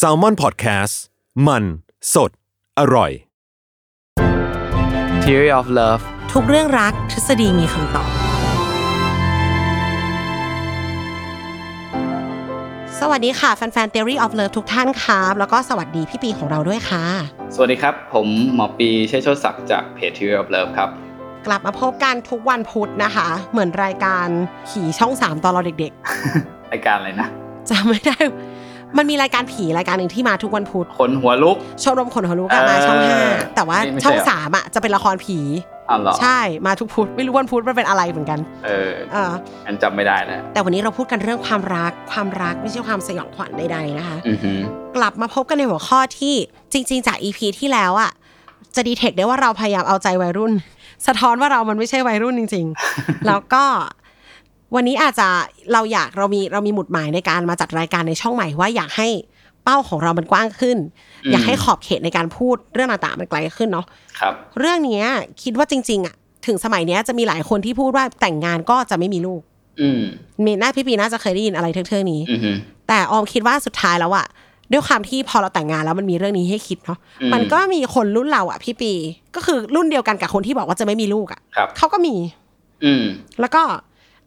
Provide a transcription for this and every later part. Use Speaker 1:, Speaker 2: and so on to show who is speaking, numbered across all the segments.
Speaker 1: s a l m o n PODCAST มัน สด อร่อย
Speaker 2: Theory of Love
Speaker 3: ทุกเรื่องรักทฤษฎีมีคำตอบ สวัสดีค่ะ แฟนๆ Theory of Love ทุกท่านครับแล้วก็สวัสดีพี่ปีของเราด้วยค่ะ
Speaker 2: สวัสดีครับ ผมหมอปีเชษโชติศักดิ์จากเพจ Theory of Love ครับ
Speaker 3: กลับมาพบกันทุกวันพุธนะคะ เหมือนรายการผีช่อง 3 ตอนเราเด็ก
Speaker 2: รายการอะไรนะ
Speaker 3: ๆจำไม่ได้ มันมีรายการผีรายการหนึ่งที่มาทุกวันพุธ
Speaker 2: คนหัวลุก
Speaker 3: ชมรมขนหัวลุกอะมาช่อง
Speaker 2: เออ
Speaker 3: 5แต่ว่า
Speaker 2: นี่ไม่ใช่
Speaker 3: ช่อง
Speaker 2: เหรอ
Speaker 3: สามอะจะเป็นละครผี
Speaker 2: อ้าวเหรอ
Speaker 3: ใช่มาทุกพุธไม่รู้วันพุธมันเป็นอะไรเหมือนกัน
Speaker 2: เออ
Speaker 3: เออ
Speaker 2: อันจำไม่ได้แล้ว
Speaker 3: แต่วันนี้เราพูดกันเรื่องความรักความรักไม่ใช่ความสยองขวัญใดๆนะคะ
Speaker 2: อือหือก
Speaker 3: ลับมาพบกันในหัวข้อที่จริง ๆ จาก EP ที่แล้วอะจะดีเทคได้ว่าเราพยายามเอาใจวัยรุ่น สะท้อนว่าเรามันไม่ใช่วัยรุ่นจริง ๆ แล้วก็ วันนี้อาจจะเราอยากเรามีเรามีหมุดหมายในการมาจัดรายการในช่องใหม่ว่าอยากให้เป้าของเรามันกว้างขึ้น อยากให้ขอบเขตในการพูดเรื่องต่างๆมันไกลขึ้นเนาะ
Speaker 2: ครับ
Speaker 3: เรื่องเนี้ยคิดว่าจริง ๆอะถึงสมัยเนี้ยจะมีหลายคนที่พูดว่าแต่งงานก็จะไม่มีลูก
Speaker 2: อืม
Speaker 3: มีน่าพี่ปีน่าจะเคยได้ยินอะไรเทื่องๆนี้
Speaker 2: อือหือ
Speaker 3: แต่ออมคิดว่าสุดท้ายแล้วอะด้วยความที่พอเราแต่งงานแล้วมันมีเรื่องนี้ให้คิดเนาะ
Speaker 2: อืม
Speaker 3: มันก็มีคนรุ่นเราอะพี่ปี ก็คือรุ่นเดียวกันกับคนที่บอกว่าจะไม่มีลูกอะ
Speaker 2: ครับ
Speaker 3: เขาก็มี
Speaker 2: อืม
Speaker 3: แล้วก็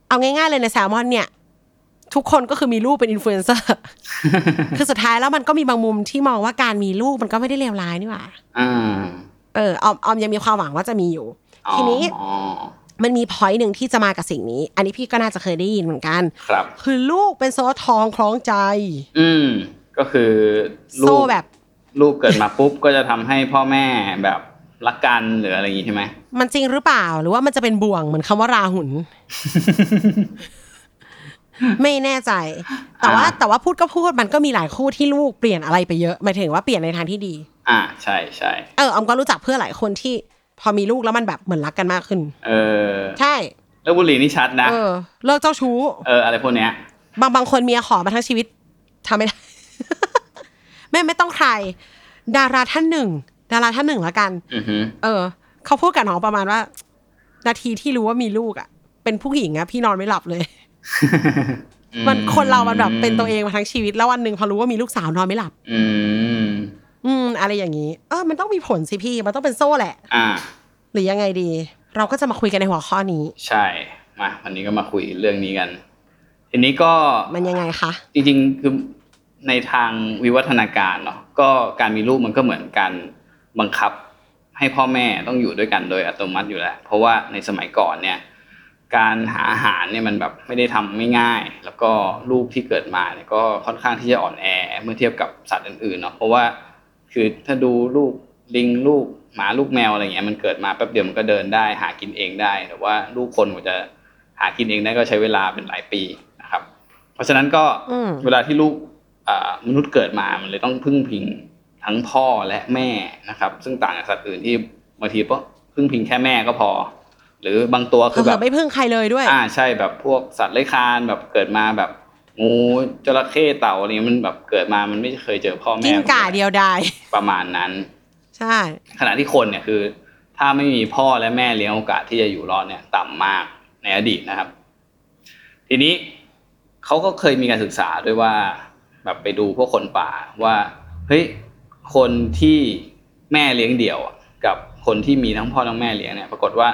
Speaker 3: เอาง่ายๆเลยในแซลมอนเนี่ยทุกคนก็คือมีลูกเป็นอินฟลูเอนเซอร์ คือสุดท้ายแล้วมันก็มีบางมุมที่มองว่าการมีลูกมันก็ไม่ได้เลวร้ายนี่หว่า
Speaker 2: อ่า
Speaker 3: เออออมออมยังมีความหวังว่าจะมีอยู่
Speaker 2: อ๋อ
Speaker 3: ทีนี้มันมี point หนึ่งที่จะมากับสิ่งนี้ อันนี้พี่ก็น่าจะเคยได้ยินเหมือนกัน
Speaker 2: ครับ
Speaker 3: คือลูกเป็นโซ่ทองคล้องใจ
Speaker 2: อืม ก็คือลู
Speaker 3: โซ่
Speaker 2: ก
Speaker 3: แบบ
Speaker 2: ลูกเกิดมาปุ๊บก็จะทำให้พ่อแม่แบบ รักกันหรืออะไรอย่างงี้ใช่ไหม
Speaker 3: มันจริงหรือเปล่าหรือว่ามันจะเป็นบ่วงเหมือนคำว่าราหุน ไม่แน่ใจ แต่ว่า
Speaker 2: อ่า
Speaker 3: แต่ว่าพูดก็พูดมันก็มีหลายคู่ที่ลูกเปลี่ยนอะไรไปเยอะหมายถึงว่าเปลี่ยนในทางที่ดี
Speaker 2: อ่าใช่ใช่
Speaker 3: เออออมก็รู้จักเพื่อนหลายคนที่ พอมีลูกแล้วมันแบบเหมือนรักกันมากขึ้น
Speaker 2: เออ
Speaker 3: ใช่
Speaker 2: แล้วบุหรี่นี่ชัดนะ
Speaker 3: เออเลิกเจ้าชู้
Speaker 2: เอออะไรพวกเนี้ย
Speaker 3: บางบางคนเมียขอมาทั้งชีวิตทำไม่ได้แม่ไม่ต้องใคร ดาราท่านหนึ่ง ดาราท่านหนึ่งละกัน
Speaker 2: อือหือ
Speaker 3: เออ เขาพูดกับน้องประมาณว่า นาทีที่รู้ว่ามีลูกอะ เป็นผู้หญิงอะพี่นอนไม่หลับเลย มันคนเรามันแบบเป็นตัวเองมาทั้งชีวิต แล้ววันหนึ่งพอรู้ว่ามีลูกสาวนอนไม่หลับ
Speaker 2: อืม
Speaker 3: อืม อะไรอย่างนี้ เออ มันต้องมีผลสิพี่ มันต้องเป็นโซ่แหละ
Speaker 2: อ่า
Speaker 3: หรือยังไงดี เราก็จะมาคุยกันในหัวข้อนี้
Speaker 2: ใช่ มาวันนี้ก็มาคุยเรื่องนี้กันทีนี้ก็
Speaker 3: มันยังไงคะ
Speaker 2: จริงๆคือในทางวิวัฒนาการเนาะก็การมีลูกมันก็เหมือนการ บังคับให้พ่อแม่ต้องอยู่ด้วยกันโดยอัตโนมัติอยู่แล้ว เพราะว่าในสมัยก่อนเนี่ยการหาอาหารเนี่ยมันแบบไม่ได้ทำไม่ง่าย แล้วก็ลูกที่เกิดมาเนี่ยก็ค่อนข้างที่จะอ่อนแอเมื่อเทียบกับสัตว์อื่นๆเนาะเพราะว่าคือถ้าดูลูกลิงลูกหมาลูกแมวอะไรเงี้ยมันเกิดมาแป๊บเดียวมันก็เดินได้หากินเองได้ แต่ว่าลูกคนกว่าจะหากินเองได้ก็ใช้เวลาเป็นหลายปีนะครับ เพราะฉะนั้นก็
Speaker 3: อืม
Speaker 2: เวลาที่ลูกอ่ามนุษย์เกิดมามันเลยต้องพึ่งพิง ทั้งพ่อและแม่นะครับ ซึ่งต่างจากสัตว์อื่นที่บางทีก็พึ่งพิงแค่แม่ก็พอ หรือบางตัวคือ
Speaker 3: เผื่
Speaker 2: แบ
Speaker 3: อบไม่พึ่งใครเลยด้วย
Speaker 2: อ่าใช่แบบพวกสัตว์เลื้อยคลานแบบเกิดมาแบบงูจระเข้เต่าอะไรเงี้ยมันแบบเกิดมามันไม่เคยเจอพ่อแม่
Speaker 3: กิ้งก่าเดียวดาย
Speaker 2: ประมาณนั้น
Speaker 3: ใช่
Speaker 2: ขณะที่คนเนี่ยคือ ถ้าไม่มีพ่อและแม่เลี้ยงโอกาสที่จะอยู่รอดเนี่ย ต่ำมากในอดีตนะครับ ทีนี้เขาก็เคยมีการศึกษาด้วยว่า แบบไปดูพวกคนป่าว่าเฮ้ย คนที่แม่เลี้ยงเดี่ยวกับคนที่มีทั้งพ่อทั้งแม่เลี้ยงเนี่ยปรากฏว่า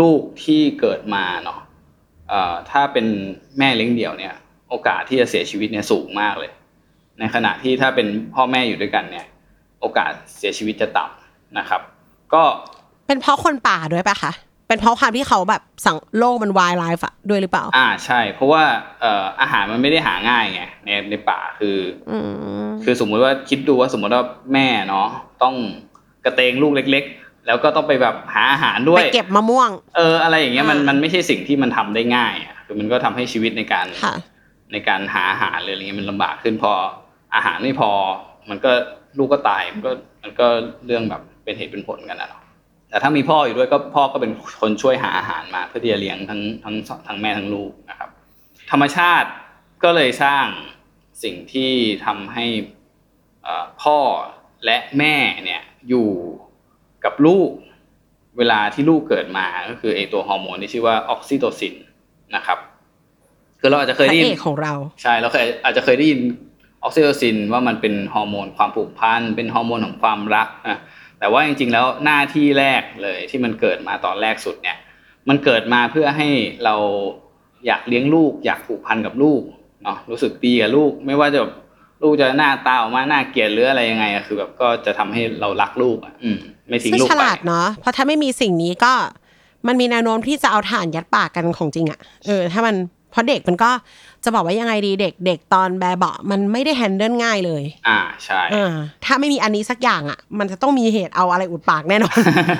Speaker 2: ลูกที่เกิดมาเนาะถ้าเป็นแม่เลี้ยงเดี่ยวเนี่ย โอกาสที่จะเสียชีวิตเนี่ยสูงมากเลย ในขณะที่ถ้าเป็นพ่อแม่อยู่ด้วยกันเนี่ย โอกาสเสียชีวิตจะต่ำนะครับ ก็
Speaker 3: เป็นเพราะคนป่าด้วยปะคะ เป็นเพราะความที่เขาแบบสั่งโลกมันวายไลฟ์อะด้วยหรือเปล่า
Speaker 2: อ่าใช่ เพราะว่าเอ่ออาหารมันไม่ได้หาง่ายไงในในป่าคือ
Speaker 3: อืม
Speaker 2: คือสมมุติว่าคิดดูว่าสมมติว่าแม่เนาะต้องกระเตงลูกเล็ก ๆ แล้วก็ต้องไปแบบหาอาหารด้ว
Speaker 3: ไป
Speaker 2: ย
Speaker 3: เก็บมะม่วง
Speaker 2: เอออะไรอย่างเงี้ยมัน
Speaker 3: อ่ามั
Speaker 2: มันไม่ใช่สิ่งที่มันทำได้ง่ายอะคือมันก็ทำให้ชีวิตในการ
Speaker 3: ค่ะ
Speaker 2: ใในการหาอาหารหรืออะไรเงี้ยมันลำบากขึ้นพออาหารไม่พอ มันก็ลูกก็ตายมันก็มันก็เรื่องแบบเป็นเหตุเป็นผลกันนะเนาะ แต่ถ้ามีพ่ออยู่ด้วยก็พ่อก็เป็นคนช่วยหาอาหารมา เพื่อที่จะเลี้ยงทั้งทั้งทั้งแม่ทั้งลูกนะครับ ธรรมชาติก็เลยสร้างสิ่งที่ทำให้เอ่อพ่อและแม่เนี่ยอยู่กับลูกเวลาที่ลูกเกิดมาก็คือไอตัวฮอร์โมนที่ชื่อว่าออกซิโตซินนะครับคือเราอาจจะเคย
Speaker 3: พระ
Speaker 2: ได้ยินพระ
Speaker 3: เอกของเรา
Speaker 2: ใช่เราเคยอาจจะเคยได้ยินออกซิโตซินว่ามันเป็นฮอร์โมนความผูกพันเป็นฮอร์โมนของความรักนะ แต่ว่าจริงๆแล้วหน้าที่แรกเลยที่มันเกิดมาตอนแรกสุดเนี่ย มันเกิดมาเพื่อให้เราอยากเลี้ยงลูก อยากผูกพันกับลูกเนาะรู้สึกดีกับลูก ไม่ว่าจะลูกจะหน้าตาออกมาหน้าเกลียดหรืออะไรยังไงอะคือแบบก็จะทำให้เรารักลูกอะอืมไม่ทิ้งลูก
Speaker 3: ฉ
Speaker 2: ไป
Speaker 3: ลาดเนาะเพราะถ้าไม่มีสิ่งนี้ก็มันมีแนวโน้มที่จะเอาถ่านยัดปากกันของจริงอะเออ ถ้ามัน เพราะเด็กมันก็จะบอกว่ายังไงดีเด็กเด็กตอนแบบเบาะมันไม่ได้แฮนเดิลง่ายเลย
Speaker 2: อ่าใช่
Speaker 3: เออถ้าไม่มีอันนี้สักอย่างอะมันจะต้องมีเหตุเอาอะไรอุดปากแน่นอน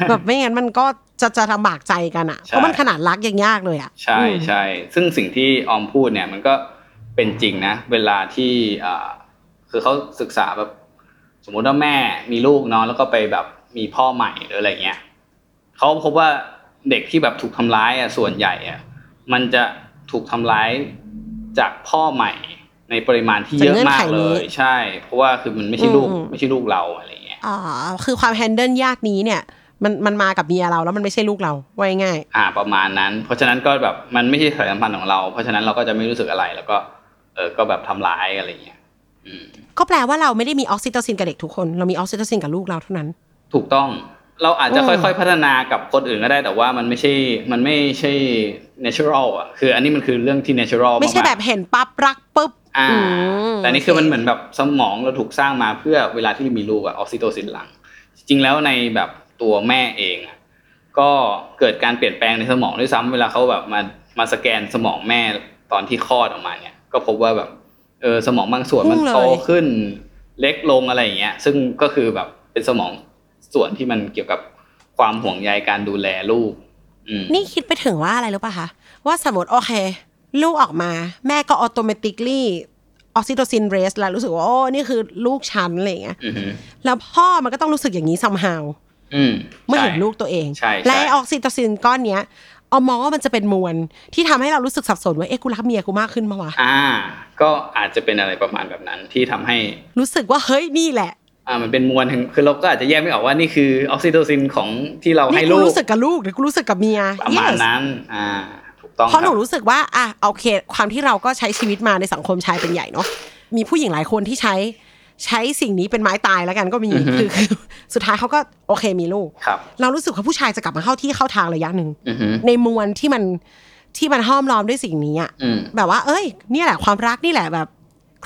Speaker 3: แบบไม่งั้นมันก็จะจะลำบากใจกันอะเพราะมันขนาดรักยังยากเลยอะ
Speaker 2: ใช่ใช่ซึ่งสิ่งที่ออมพูดเนี่ยมันก็เป็นจริงนะ เวลาที่อ่าคือเขาศึกษาแบบสมมุติว่าแม่มีลูกเนาะแล้วก็ไปแบบมีพ่อใหม่หรืออะไรเงี้ยเขาพบว่าเด็กที่แบบถูกทำร้ายอะส่วนใหญ่อะมันจะ ถูกทำร้ายจากพ่อใหม่ในปริมาณที่เยอะมากเลย ใช่ เพราะว่าคือมันไม่ใช่ลูกไม่ใช่ลูกเราอะไรเงี้ย
Speaker 3: อ๋อคือความแฮนเดิลยากนี้เนี่ย มันมันมากับเมียเราแล้วมันไม่ใช่ลูกเราไว้ง่าย
Speaker 2: อ่าประมาณนั้น เพราะฉะนั้นก็แบบมันไม่ใช่สายสัมพันธ์ของเรา เพราะฉะนั้นเราก็จะไม่รู้สึกอะไรแล้วก็เออก็แบบทำร้ายอะไรเงี้ยอืม
Speaker 3: ก็แปลว่าเราไม่ได้มีออกซิโตซินกับเด็กทุกคน เรามีออกซิโตซินกับลูกเราเท่านั้น
Speaker 2: ถูกต้อง เราอาจจะ
Speaker 3: อืม
Speaker 2: ค่อยๆพัฒนากับคนอื่นก็ได้แต่ว่ามันไม่ใช่มันไม่ใช่ natural อะคือ อันนี้มันคือเรื่องที่ natural
Speaker 3: มา
Speaker 2: กๆ
Speaker 3: แบบเห็นปั๊บรักปุ๊บ
Speaker 2: อ่า
Speaker 3: อืม
Speaker 2: แต่นี่คือมันเหมือนแบบสมองเราถูกสร้างมาเพื่อเวลาที่มีลูกอะออกซิโตซินหลัง จริงๆแล้วในแบบตัวแม่เองอะก็เกิดการเปลี่ยนแปลงในสมองด้วยซ้ำเวลาเขาแบบมามาสแกนสมองแม่ตอนที่คลอดออกมาเนี่ย ก็พบว่าแบบเออสมองบางส่วนมัน
Speaker 3: พุ่งเลย
Speaker 2: โตขึ้น เล็กลงอะไรอย่างเงี้ย ซึ่งก็คือแบบเป็นสมอง ส่วนที่มันเกี่ยวกับความห่วงใยการดูแลลูกอืม
Speaker 3: นี่คิดไปถึงว่าอะไรรู้ป่ะคะว่าสมมติโอเค ลูกออกมา แม่ก็ automatically ออกซิโตซิน raise แล้วรู้สึกว่าโอ้นี่คือลูกฉันอะไรอย่างเงี้ย
Speaker 2: อือฮึ
Speaker 3: แล้วพ่อมันก็ต้องรู้สึกอย่างนี้ somehow
Speaker 2: อืม
Speaker 3: เมื่อเห็น
Speaker 2: ใช่
Speaker 3: ลูกตัวเอง
Speaker 2: ใช่ใช่
Speaker 3: และไอ้ออกซิโตซินก้อนเนี้ยเอามองว่ามันจะเป็นมวลที่ทำให้เรารู้สึกสับสนว่าเอ๊ะกูรักเมียกูมากขึ้นมาวะ
Speaker 2: อ่า ก็อาจจะเป็นอะไรประมาณแบบนั้นที่ทำให้
Speaker 3: รู้สึกว่าเฮ้ยนี่แหละ
Speaker 2: อ่ามันเป็นมวลถึงคือเราก็อาจจะแยกไม่ออกว่านี่คือออกซิโตซินของที่เรา
Speaker 3: นี่
Speaker 2: ให้
Speaker 3: กู
Speaker 2: ลูก
Speaker 3: รู้สึกกับลูกหรือกูรู้สึกกับเมีย
Speaker 2: ประมาณ
Speaker 3: Yes
Speaker 2: นั้นอ่าถูกต้อง
Speaker 3: เพราะหนู
Speaker 2: คบ
Speaker 3: รู้สึกว่าอะโอเค ความที่เราก็ใช้ชีวิตมาในสังคมชายเป็นใหญ่เนาะมีผู้หญิงหลายคนที่ใช้ใช้สิ่งนี้เป็นไม้ตายแล้วกันก็มีคือคือสุดท้ายเขาก็โอเคมีลูก
Speaker 2: ครับ
Speaker 3: เรารู้สึกว่าผู้ชายจะกลับมาเข้าที่เข้าทางระยะหนึ่ง
Speaker 2: อือฮึ
Speaker 3: ในมวลที่มันที่มันห้อมล้อมด้วยสิ่งนี้อะ
Speaker 2: อืม
Speaker 3: แบบว่า เอ้ย เนี่ยแหละความรักนี่แหละแบบ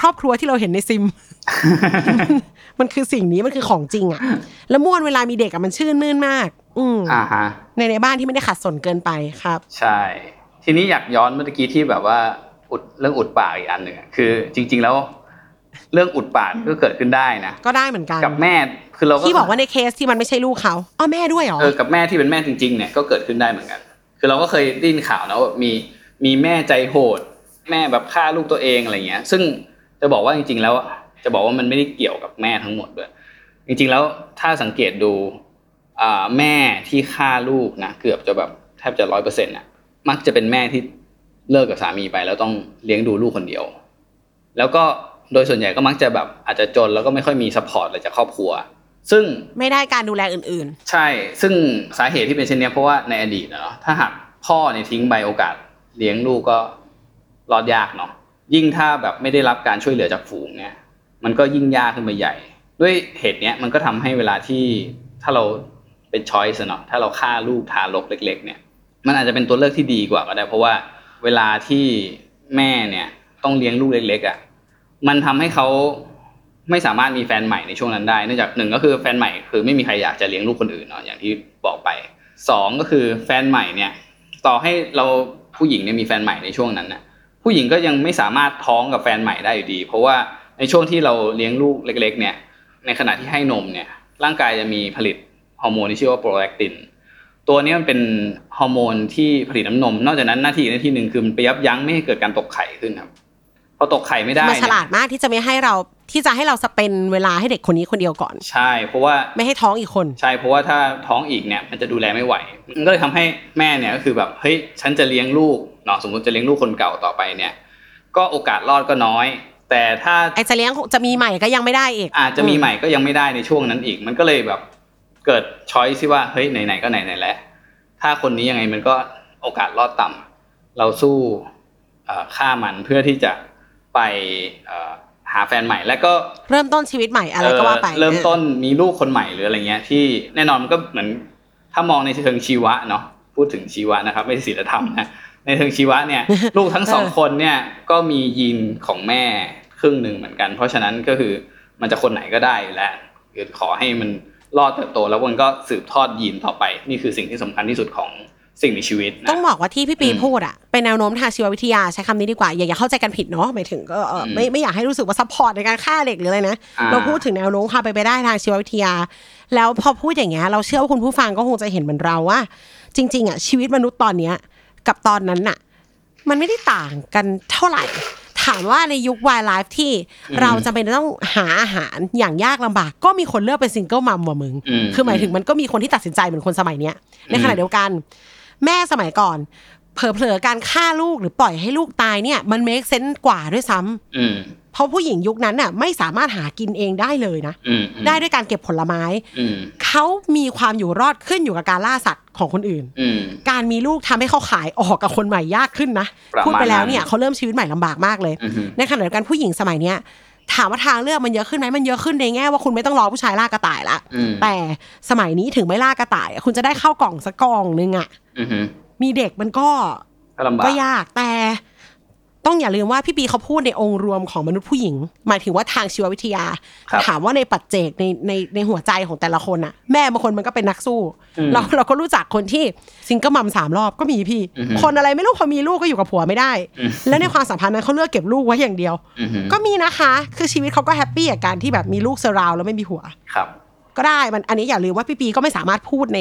Speaker 3: ครอบครัวที่เราเห็นในซิม มันคือสิ่งนี้มันคือของจริงอะแล้วมวลเวลามีเด็กอะมันชื่นมื่นมาก อืม
Speaker 2: อ่าฮะ
Speaker 3: ในในบ้านที่ไม่ได้ขัดสนเกินไปครับ
Speaker 2: ใช่ ทีนี้อยากย้อนเมื่อกี้ที่แบบว่าอุดเรื่องอุดปากอีกอันหนึ่งอะคือ จริง ๆ แล้ว เรื่องอุดปากก็เกิดขึ้นได้นะ
Speaker 3: ก็ได้เหมือนกัน
Speaker 2: กับแม่คือเราก็
Speaker 3: ที่บอกว่าในเคสที่มันไม่ใช่ลูกเขาอ๋อแม่ด้วยเหรอ
Speaker 2: เออกับแม่ที่เป็นแม่จริง ๆ เนี่ยก็เกิดขึ้นได้เหมือนกัน คือเราก็เคยได้ยินข่าวนะว่ามีมีแม่ใจโหด แม่แบบฆ่าลูกตัวเองอะไรเงี้ย ซึ่งจะบอกว่าจริง ๆ แล้ว จะบอกว่ามันไม่ได้เกี่ยวกับแม่ทั้งหมดด้วยจริงๆแล้วถ้าสังเกตดูอ่าแม่ที่ฆ่าลูกนะเกือบจะแบบแทบจะร้อยเปอร์เซ็นต์อะมักจะเป็นแม่ที่เลิกกับสามีไป แล้วต้องเลี้ยงดูลูกคนเดียว แล้วก็โดยส่วนใหญ่ก็มักจะแบบอาจจะจนแล้วก็ไม่ค่อยมี support อะไรจากครอบครัว ซึ่ง
Speaker 3: ไม่ได้การดูแลอื่น
Speaker 2: ใช่ ซึ่งสาเหตุที่เป็นเช่นเนี้ยเพราะว่าในอดีตอะเนาะถ้าหากพ่อเนี่ยทิ้งไปโอกาสเลี้ยงลูกก็รอดยากเนาะยิ่งถ้าแบบไม่ได้รับการช่วยเหลือจากฝูงเนี่ย มันก็ยิ่งยากขึ้นไปใหญ่ ด้วยเหตุเนี้ยมันก็ทำให้เวลาที่ถ้าเราเป็นช้อยส์เนาะถ้าเราฆ่าลูกทารกเล็ก ๆ เนี่ย มันอาจจะเป็นตัวเลือกที่ดีกว่าก็ได้ เพราะว่าเวลาที่แม่เนี่ยต้องเลี้ยงลูกเล็กๆอะมันทำให้เขาไม่สามารถมีแฟนใหม่ในช่วงนั้นได้เนื่องจากหนึ่งก็คือแฟนใหม่คือไม่มีใครอยากจะเลี้ยงลูกคนอื่นเนาะอย่างที่บอกไปสองก็คือแฟนใหม่เนี่ย ต่อให้เราผู้หญิงเนี่ยมีแฟนใหม่ในช่วงนั้นน่ะผู้หญิงก็ยังไม่สามารถท้องกับแฟนใหม่ได้อยู่ดี เพราะว่า ในช่วงที่เราเลี้ยงลูกเล็ก ๆ เนี่ย ในขณะที่ให้นมเนี่ย ร่างกายจะมีผลิตฮอร์โมนที่ชื่อว่าโปรแลคติน ตัวนี้มันเป็นฮอร์โมนที่ผลิตน้ำนม นอกจากนั้นหน้าที่อีกหน้าที่หนึ่งคือมันไปยับยั้งไม่ให้เกิดการตกไข่ขึ้นครับพอตกไข่ไม่ได้
Speaker 3: มันฉลาด
Speaker 2: เนี่ย
Speaker 3: มากที่จะไม่ให้เราที่จะให้เราสเปนเวลาให้เด็กคนนี้คนเดียวก่อน
Speaker 2: ใช่ เพราะว่า
Speaker 3: ไม่ให้ท้องอีกคน
Speaker 2: ใช่เพราะว่าถ้าท้องอีกเนี่ยมันจะดูแลไม่ไหวมันก็เลยทำให้แม่เนี่ยก็คือแบบเฮ้ยฉันจะเลี้ยงลูกเนาะสมมติจะเลี้ยงลูกคนเก่าต่อไปเนี่ย ก็โอกาสรอดก็น้อย แต่ถ้า
Speaker 3: ไอ้จะเลี้ยงจะมีใหม่ก็ยังไม่ได้อีก
Speaker 2: อาจจะมีใหม่ก็ยังไม่ได้ในช่วงนั้นอีก มันก็เลยแบบเกิดช้อยที่ว่าเฮ้ยไหนๆก็ไหนๆแล้วถ้าคนนี้ยังไงมันก็โอกาสรอดต่ำเราสู้เอ่อฆ่ามันเพื่อที่จะไปเอ่อหาแฟนใหม่ แล้วก็
Speaker 3: เริ่มต้นชีวิตใหม่อะไรก็ว่าไป
Speaker 2: เออเริ่มต้นมีลูกคนใหม่หรืออะไรเงี้ย ที่แน่นอนมันก็เหมือนถ้ามองในเชิงชีวะเนาะพูดถึงชีวะนะครับ ไม่ใช่ศีลธรรมนะในเชิงชีวะเนี่ย ลูกทั้งสองคนเนี่ยก็มียีนของแม่ ครึ่งหนึ่งเหมือนกัน เพราะฉะนั้นก็คือมันจะคนไหนก็ได้อยู่แล้วคือขอให้มันรอดเติบโตแล้วมันก็สืบทอดยีนต่อไป นี่คือสิ่งที่สำคัญที่สุดของสิ่งมีชีวิตนะ
Speaker 3: ต้องบอกว่าที่พี่ปี
Speaker 2: อืม
Speaker 3: พูดอะเป็นแนวโน้มทางชีววิทยาใช้คำนี้ดีกว่าอย่าอย่าเข้าใจกันผิดเนาะหมายถึงก็เอออ
Speaker 2: ม
Speaker 3: ไม่ไม่อยากให้รู้สึกว่า support ในการฆ่าเด็กหรืออะไรนะ
Speaker 2: อ่า
Speaker 3: เราพูดถึงแนวโน้มความเป็นไปได้ทางชีววิทยา แล้วพอพูดอย่างเงี้ยเราเชื่อว่าคุณผู้ฟังก็คงจะเห็นเหมือนเราว่าจริง ๆอะชีวิตมนุษย์ตอนเนี้ยกับตอนนั้นน่ะมันไม่ได้ต่างกันเท่าไหร่ ถามว่าในยุค wildlife ที่เราจำเป็นจะต้องหาอาหารอย่างยากลำบาก ก็มีคนเลือกเป็น single mom ว่ะมึง
Speaker 2: อืม
Speaker 3: คือหมายถึงมันก็มีคนที่ตัดสินใจเหมือนคนสมัยเนี้ย ในขณะเดียวกัน แม่สมัยก่อนเผลอๆการฆ่าลูกหรือปล่อยให้ลูกตายเนี่ย มัน make sense กว่าด้วยซ้ำ
Speaker 2: อืม
Speaker 3: เพ ราะผู้หญิงยุคนั้นน่ะไม่สามารถหากินเองได้เลยนะ
Speaker 2: อืมอืม
Speaker 3: ได้ด้วยการเก็บผลไม้
Speaker 2: อืม
Speaker 3: เขามีความอยู่รอดขึ้นอยู่กับการล่าสัตว์ของคนอื่น
Speaker 2: อืม
Speaker 3: การมีลูกทำให้เขาขายออกกับคนใหม่ยากขึ้นนะ
Speaker 2: ประมาณ
Speaker 3: พูดไปแล้วเนี่ย
Speaker 2: นั้น
Speaker 3: เขาเริ่มชีวิตใหม่ลำบากมากเลย
Speaker 2: อือฮึ
Speaker 3: ในขณะเดียวกันผู้หญิงสมัยเนี้ยถามว่าทางเลือกมันเยอะขึ้นไหมมันเยอะขึ้นในแง่ว่าคุณไม่ต้องรอผู้ชายล่ากระต่ายละ
Speaker 2: อืม
Speaker 3: แต่สมัยนี้ถึงไม่ล่ากระต่ายอะคุณจะได้เข้ากล่องสักกล่องนึงอะ
Speaker 2: อือฮึ
Speaker 3: มีเด็กมันก็
Speaker 2: ก็ลำบาก
Speaker 3: ก็ยากแต่ ต้องอย่าลืมว่าพี่ปีเขาพูดในองค์รวมของมนุษย์ผู้หญิง หมายถึงว่าทางชีววิทยา
Speaker 2: ครับ
Speaker 3: ถามว่าในปัจเจกในในในหัวใจของแต่ละคนอะแม่บางคนมันก็เป็นนักสู้
Speaker 2: อืม
Speaker 3: เราเราก็รู้จักคนที่ single mom สามรอบก็มีพี่
Speaker 2: อือฮึ
Speaker 3: คนอะไรไม่รู้พอมีลูกก็อยู่กับผัวไม่ได้
Speaker 2: อืม
Speaker 3: แล้วในความสัมพันธ์นั้นเขาเลือกเก็บลูกไว้อย่างเดียว
Speaker 2: อือฮึ
Speaker 3: ก็มีนะคะ คือชีวิตเขาก็ happy กับการที่แบบมีลูกเซราวแล้วไม่มีผัว
Speaker 2: ครับ
Speaker 3: ก็ได้มันอันนี้อย่าลืมว่าพี่ปีก็ไม่สามารถพูดใน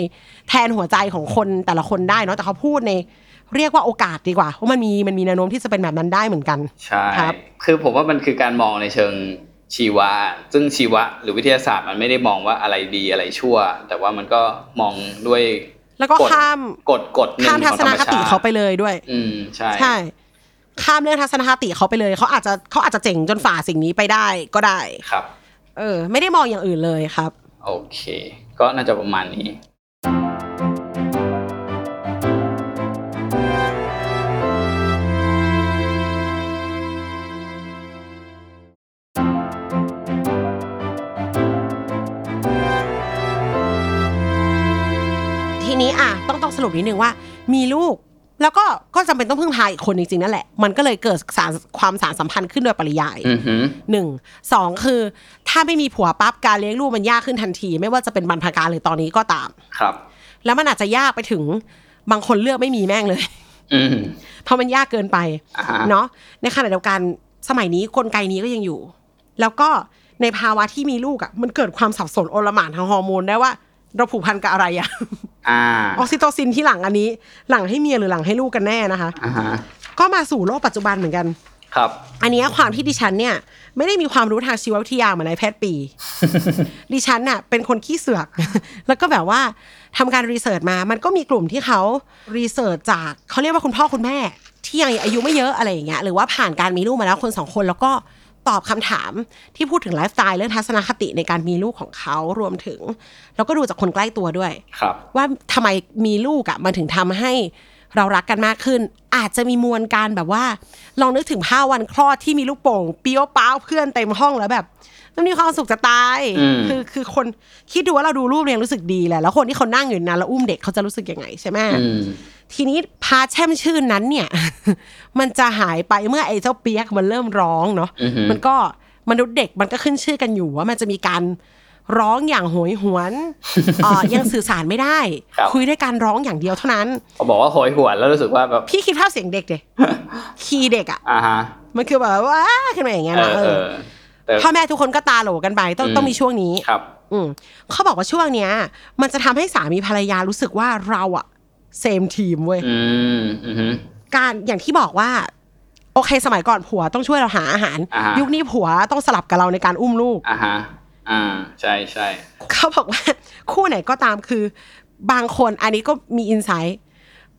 Speaker 3: แทนหัวใจของคนแต่ละคนได้เนาะแต่เขาพูดใน เรียกว่าโอกาสดีกว่าว่ามันมีมันมีแนวโน้มที่จะเป็นแบบนั้นได้เหมือนกัน
Speaker 2: ใช่
Speaker 3: ครับ
Speaker 2: คือผมว่ามันคือการมองในเชิงชีวะ ซึ่งชีวะหรือวิทยาศาสตร์มันไม่ได้มองว่าอะไรดีอะไรชั่ว แต่ว่ามันก็มองด้วย
Speaker 3: แล้วก็
Speaker 2: กฎ
Speaker 3: ข้าม
Speaker 2: กฎกฎหนึ่ง
Speaker 3: ข้าม
Speaker 2: ข
Speaker 3: ทั
Speaker 2: อง
Speaker 3: ศ
Speaker 2: ธร
Speaker 3: น
Speaker 2: รม
Speaker 3: ค
Speaker 2: ชา
Speaker 3: ติ
Speaker 2: ติ
Speaker 3: เขาไปเลยด้วย
Speaker 2: อืมใช่
Speaker 3: ใช่ข้ามเรื่องทัศนคติเขาไปเลยเขาอาจจะเขาอาจจะเจ๋งจนฝ่าสิ่งนี้ไปได้ก็ได้
Speaker 2: ครับ
Speaker 3: เออ ไม่ได้มองอย่างอื่นเลยครับ
Speaker 2: โอเค ก็น่าจะประมาณนี้
Speaker 3: ต้องต้องสรุปนิดนึงว่า มีลูก แล้วก็ก็จำเป็นต้องพึ่งพาอีกคนจริงๆนั่นแหละ มันก็เลยเกิดสารความสารสัมพันธ์ขึ้นโดยปริยาย
Speaker 2: อือฮึ
Speaker 3: หนึ่งสองคือ ถ้าไม่มีผัวปั๊บการเลี้ยงลูกมันยากขึ้นทันที ไม่ว่าจะเป็นบรรพการหรือตอนนี้ก็ตาม
Speaker 2: ครับ
Speaker 3: แล้วมันอาจจะยากไปถึงบางคนเลือกไม่มีแม่งเลย
Speaker 2: อืม
Speaker 3: เพราะมันยากเกินไป
Speaker 2: อ่าฮะ
Speaker 3: เนาะในขณะเดียวกันสมัยนี้กลไกนี้ก็ยังอยู่ แล้วก็ในภาวะที่มีลูกอะ มันเกิดความสับสนโอลหม่านทางฮอร์โมนได้ว่า เราผูกพันกับอะไรอะ
Speaker 2: อ่า
Speaker 3: ออกซิโตซินที่หลั่งอันนี้ หลั่งให้เมียหรือหลั่งให้ลูกกันแน่นะคะ
Speaker 2: อ่าฮะ
Speaker 3: ก็มาสู่โลกปัจจุบันเหมือนกัน
Speaker 2: ครับ
Speaker 3: อันเนี้ยความที่ดิฉันเนี่ย ไม่ได้มีความรู้ทางชีววิทยาเหมือนนายแพทย์ปี ดิฉันน่ะเป็นคนขี้เสือก แล้วก็แบบว่าทำการ research มา มันก็มีกลุ่มที่เขา research จากเขาเรียกว่าคุณพ่อคุณแม่ ที่ยังอายุไม่เยอะอะไรอย่างเงี้ย หรือว่าผ่านการมีลูกมาแล้วคนสองคนแล้วก็ ตอบคำถามที่พูดถึงไลฟ์สไตล์เรื่องทัศนคติในการมีลูกของเขารวมถึง แล้วก็ดูจากคนใกล้ตัวด้วย
Speaker 2: ครับ
Speaker 3: ว่าทำไมมีลูกอะ่ะมันถึงทำให้เรารักกันมากขึ้น อาจจะมีมวลการแบบว่า ลองนึกถึงภาพวันคลอดที่มีลูกโป่งเปี้ยวป้าวเพื่อนเต็มห้องแล้วแบบมันมีความสุขจะตาย
Speaker 2: อืม
Speaker 3: คือคือคนคิดดูว่าเราดูรูปเนี่ยรู้สึกดีแหละแล้วคนที่เขานั่งอยู่นั้นแล้วอุ้มเด็กเขาจะรู้สึกยังไงใช่ไหม
Speaker 2: อืม
Speaker 3: ทีนี้พาแช่มชื่นนั้นเนี่ย มันจะหายไปเมื่อไอ้เจ้าเปียกมันเริ่มร้องเนาะ
Speaker 2: อือฮึ
Speaker 3: มันก็มนุษย์เด็กมันก็ขึ้นชื่อกันอยู่ว่ามันจะมีการร้องอย่างโหยหวนเอ่อยังสื่อสารไม่ได้
Speaker 2: ครับ
Speaker 3: คุยด้วยการร้องอย่างเดียวเท่านั้น
Speaker 2: พอบอกว่าโหยหวนแล้วรู้สึกว่าแบบ
Speaker 3: พี่คิดภาพเสียงเด็กเด็คีย์เด็กอะ
Speaker 2: อ่าฮะ
Speaker 3: มันคือแบบว่าขึ้นมาอย่างเงี้ย
Speaker 2: เอ
Speaker 3: นะ
Speaker 2: อ
Speaker 3: เอ
Speaker 2: เอ
Speaker 3: อ
Speaker 2: อแต่
Speaker 3: พ่อแม่ทุกคนก็ตาโหลกันไปต้อง
Speaker 2: อืม
Speaker 3: ต้องมีช่วงนี้
Speaker 2: ครับ
Speaker 3: อืมเขาบอกว่าช่วงเนี้ย มันจะทำให้สามีภรรยารู้สึกว่าเราอะ เซมทีมเว้ย
Speaker 2: อืมอือฮึ
Speaker 3: การอย่างที่บอกว่า โอเค สมัยก่อนผัวต้องช่วยเราหาอาหาร
Speaker 2: อ่าฮะ
Speaker 3: ยุคนี้ผัวต้องสลับกับเราในการอุ้มลูก
Speaker 2: อ่าฮะอ่า ใช่ใช่
Speaker 3: เขาบอกว่า คู่ไหนก็ตามคือบางคนอันนี้ก็มีอินไซต์